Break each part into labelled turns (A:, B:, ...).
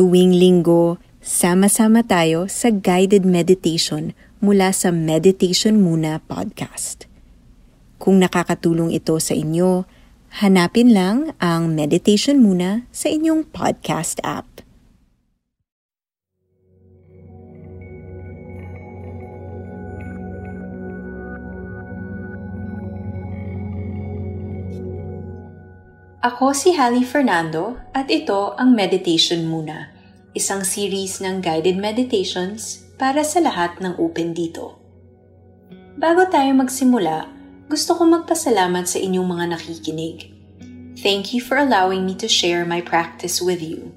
A: Tuwing linggo, sama-sama tayo sa guided meditation mula sa Meditation Muna podcast. Kung nakakatulong ito sa inyo, hanapin lang ang Meditation Muna sa inyong podcast app. Ako si Hallie Fernando at ito ang Meditation Muna, isang series ng guided meditations para sa lahat ng open dito. Bago tayo magsimula, gusto ko magpasalamat sa inyong mga nakikinig. Thank you for allowing me to share my practice with you.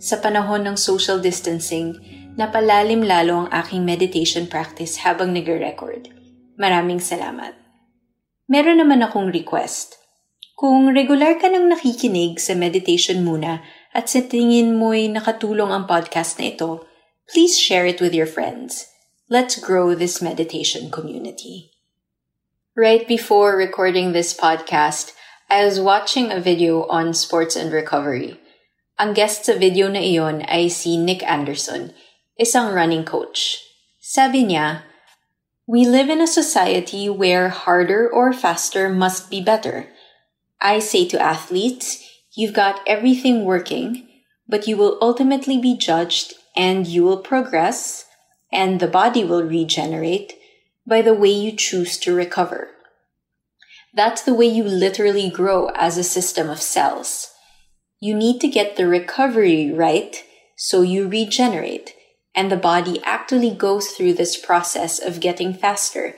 A: Sa panahon ng social distancing, napalalim lalo ang aking meditation practice habang nagre-record. Maraming salamat. Meron naman akong request – kung regular ka nang nakikinig sa meditation muna at sa tingin mo'y nakatulong ang podcast na ito, please share it with your friends. Let's grow this meditation community. Right before recording this podcast, I was watching a video on sports and recovery. Ang guest sa video na iyon ay si Nick Anderson, isang running coach. Sabi niya, We live in a society where harder or faster must be better – I say to athletes, you've got everything working, but you will ultimately be judged and you will progress and the body will regenerate by the way you choose to recover. That's the way you literally grow as a system of cells. You need to get the recovery right so you regenerate and the body actually goes through this process of getting faster,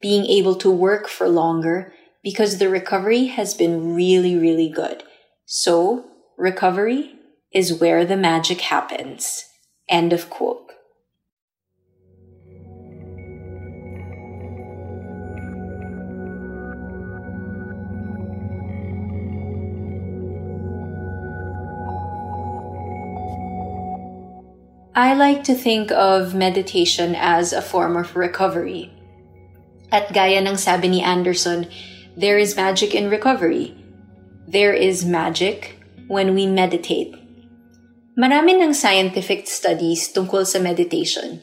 A: being able to work for longer because the recovery has been really, really good. So, recovery is where the magic happens. End of quote. I like to think of meditation as a form of recovery. At gaya ng sabi ni Anderson, there is magic in recovery. There is magic when we meditate. Marami ng scientific studies tungkol sa meditation.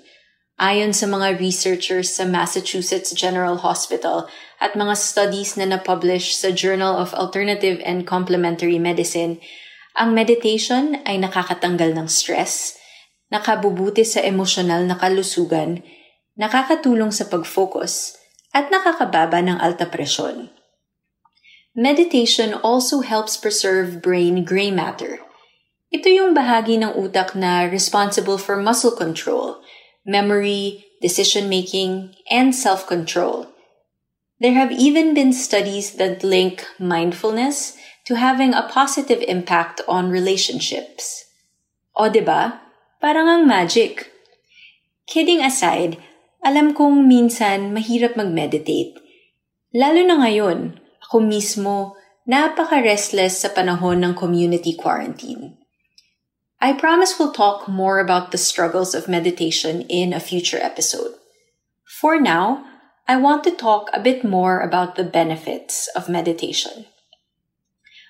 A: Ayon sa mga researchers sa Massachusetts General Hospital at mga studies na na-publish sa Journal of Alternative and Complementary Medicine, ang meditation ay nakakatanggal ng stress, nakabubuti sa emosyonal na kalusugan, nakakatulong sa pag-focus, at nakakababa ng alta presyon. Meditation also helps preserve brain gray matter. Ito yung bahagi ng utak na responsible for muscle control, memory, decision making, and self control. There have even been studies that link mindfulness to having a positive impact on relationships. O ba? Diba? Parang ang magic. Kidding aside, alam kong minsan mahirap mag-meditate. Lalo na ngayon, ako mismo napaka-restless sa panahon ng community quarantine. I promise we'll talk more about the struggles of meditation in a future episode. For now, I want to talk a bit more about the benefits of meditation.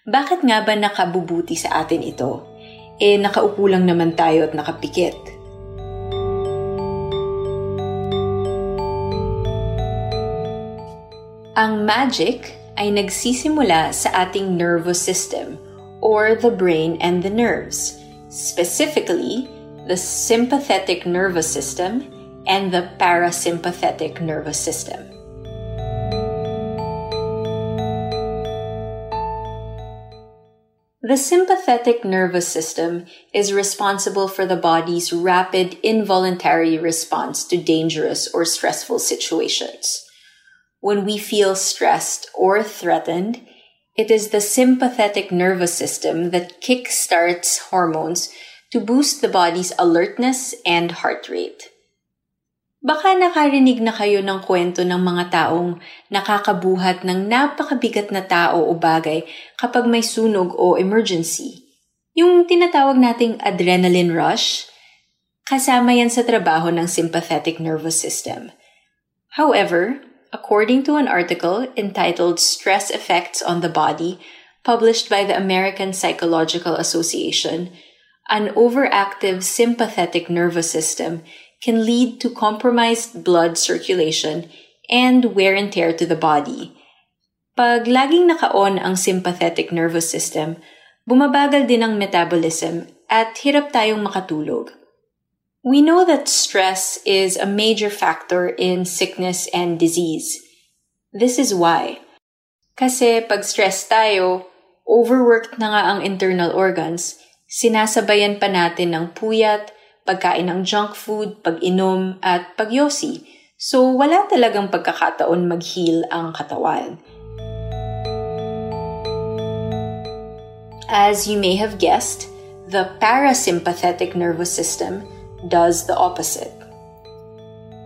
A: Bakit nga ba nakabubuti sa atin ito? Eh, nakaupo lang naman tayo at nakapikit. Ang magic ay nagsisimula sa ating nervous system or the brain and the nerves, specifically the sympathetic nervous system and the parasympathetic nervous system. The sympathetic nervous system is responsible for the body's rapid involuntary response to dangerous or stressful situations when we feel stressed or threatened, it is the sympathetic nervous system that kickstarts hormones to boost the body's alertness and heart rate. Baka nakarinig na kayo ng kwento ng mga taong nakakabuhat ng napakabigat na tao o bagay kapag may sunog o emergency. Yung tinatawag nating adrenaline rush, kasama yan sa trabaho ng sympathetic nervous system. However, according to an article entitled Stress Effects on the Body, published by the American Psychological Association, an overactive sympathetic nervous system can lead to compromised blood circulation and wear and tear to the body. Pag laging naka-on ang sympathetic nervous system, bumabagal din ang metabolism at hirap tayong makatulog. We know that stress is a major factor in sickness and disease. This is why. Kasi pag stress tayo, overworked na nga ang internal organs, sinasabayan pa natin ng puyat, pagkain ng junk food, pag-inom, at pagyosi. So, wala talagang pagkakataon mag-heal ang katawan. As you may have guessed, the parasympathetic nervous system does the opposite.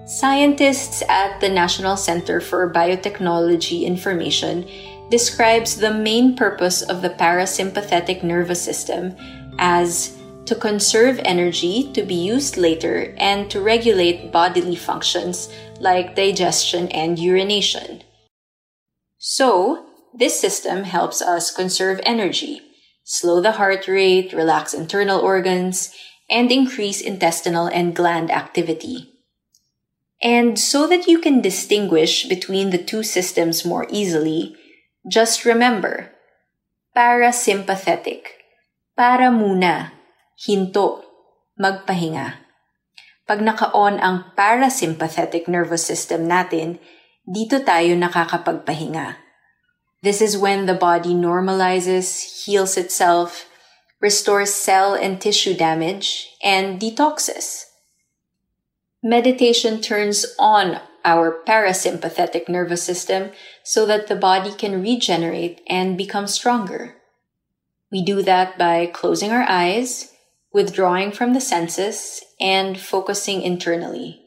A: Scientists at the National Center for Biotechnology Information describes the main purpose of the parasympathetic nervous system as to conserve energy to be used later, and to regulate bodily functions like digestion and urination. So, this system helps us conserve energy, slow the heart rate, relax internal organs, and increase intestinal and gland activity. And so that you can distinguish between the two systems more easily, just remember parasympathetic, para muna, hinto, magpahinga. Pag naka-on ang parasympathetic nervous system natin, dito tayo nakakapagpahinga. This is when the body normalizes, heals itself, restores cell and tissue damage, and detoxes. Meditation turns on our parasympathetic nervous system so that the body can regenerate and become stronger. We do that by closing our eyes, withdrawing from the senses, and focusing internally.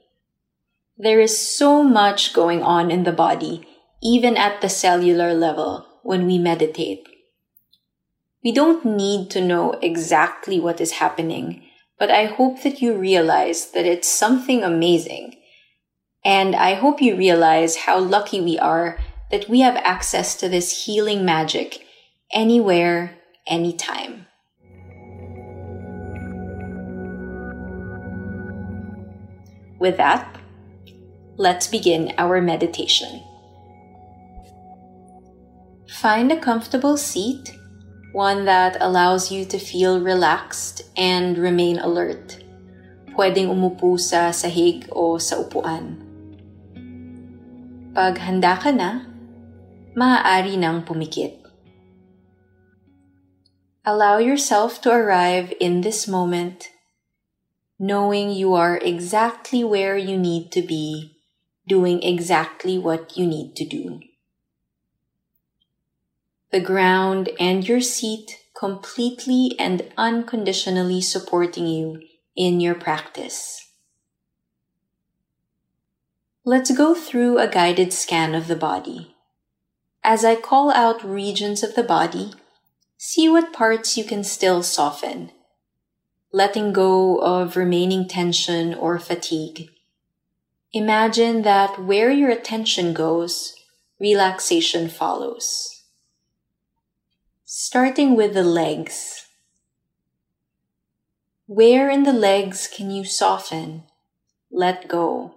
A: There is so much going on in the body, even at the cellular level, when we meditate. We don't need to know exactly what is happening, but I hope that you realize that it's something amazing. And I hope you realize how lucky we are that we have access to this healing magic anywhere, anytime. With that, let's begin our meditation. Find a comfortable seat, one that allows you to feel relaxed and remain alert. Pwedeng umupo sa sahig o sa upuan. Pag handa ka na, maaari nang pumikit. Allow yourself to arrive in this moment knowing you are exactly where you need to be, doing exactly what you need to do. The ground and your seat completely and unconditionally supporting you in your practice. Let's go through a guided scan of the body. As I call out regions of the body, see what parts you can still soften letting go of remaining tension or fatigue. Imagine that where your attention goes, relaxation follows. Starting with the legs. Where in the legs can you soften, let go?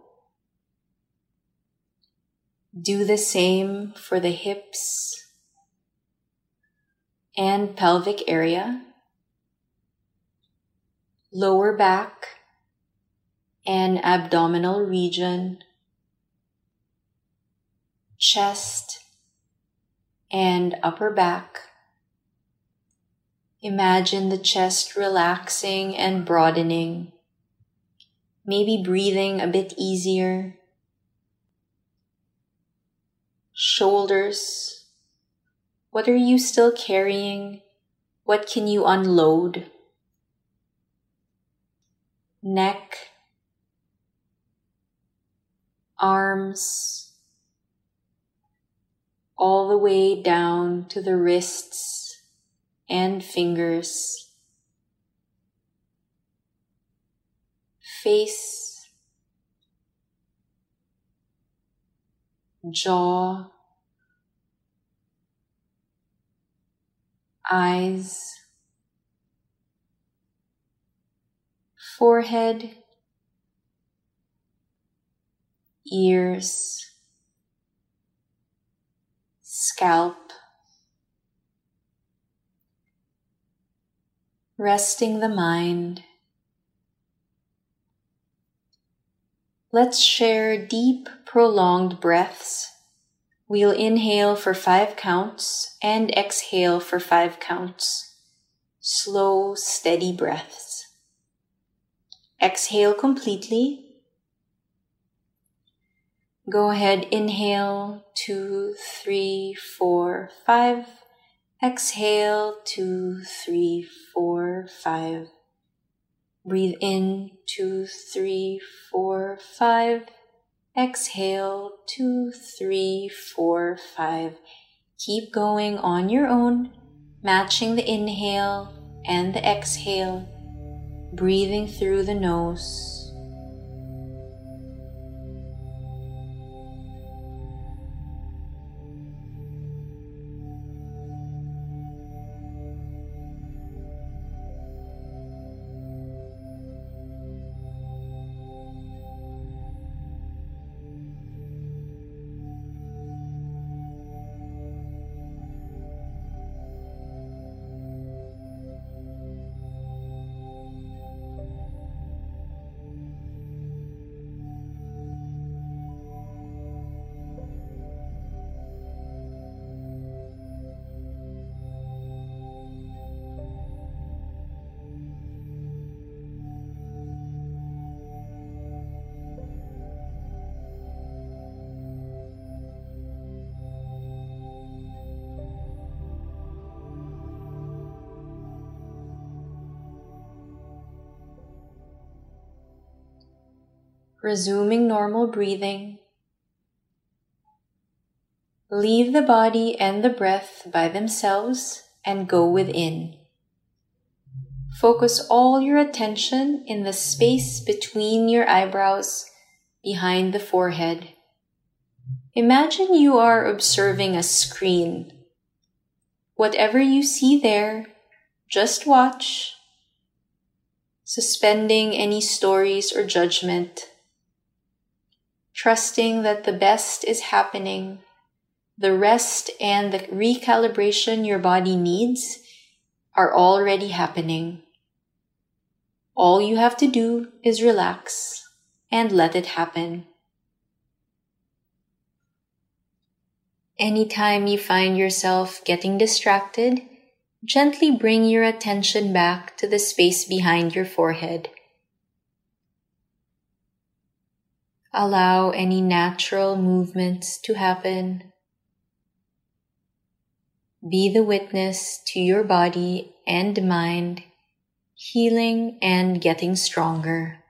A: Do the same for the hips and pelvic area lower back and abdominal region, chest and upper back. Imagine the chest relaxing and broadening, maybe breathing a bit easier. shoulders. What are you still carrying? What can you unload? Neck, arms, all the way down to the wrists and fingers, face, jaw, eyes, forehead, ears, scalp, resting the mind. Let's share deep, prolonged breaths We'll inhale for five counts and exhale for five counts. Slow, steady breaths. Exhale completely. Go ahead, inhale, two, three, four, five. Exhale, two, three, four, five. Breathe in, two, three, four, five. Exhale, two, three, four, five. Keep going on your own, matching the inhale and the exhale, breathing through the nose. Resuming normal breathing. Leave the body and the breath by themselves and go within. Focus all your attention in the space between your eyebrows, behind the forehead. Imagine you are observing a screen. Whatever you see there, just watch, suspending any stories or judgment trusting that the best is happening. The rest and the recalibration your body needs are already happening. All you have to do is relax and let it happen. Anytime you find yourself getting distracted, gently bring your attention back to the space behind your forehead Allow any natural movements to happen. Be the witness to your body and mind healing and getting stronger.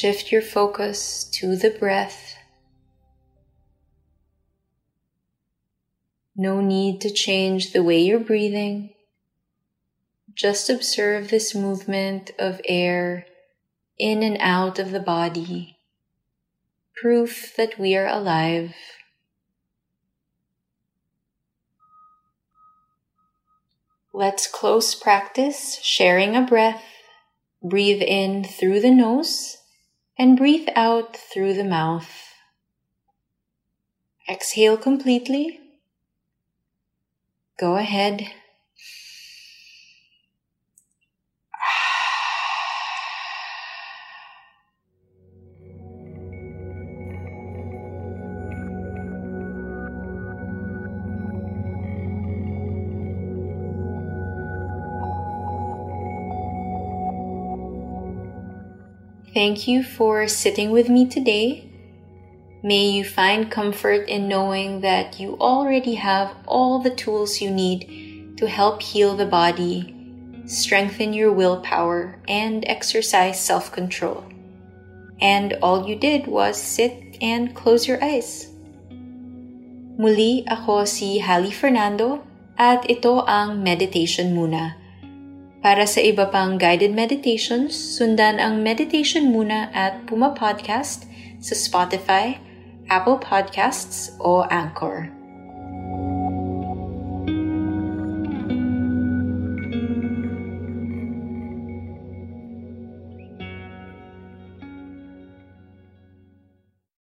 A: Shift your focus to the breath. No need to change the way you're breathing. Just observe this movement of air in and out of the body, proof that we are alive. Let's close practice sharing a breath. Breathe in through the nose and breathe out through the mouth. Exhale completely. Go ahead Thank you for sitting with me today. May you find comfort in knowing that you already have all the tools you need to help heal the body, strengthen your willpower, and exercise self control. And all you did was sit and close your eyes. Muli ako si Hallie Fernando at ito ang Meditation Muna Para sa iba pang guided meditations, sundan ang meditation muna at Puma Podcast sa Spotify, Apple Podcasts o Anchor.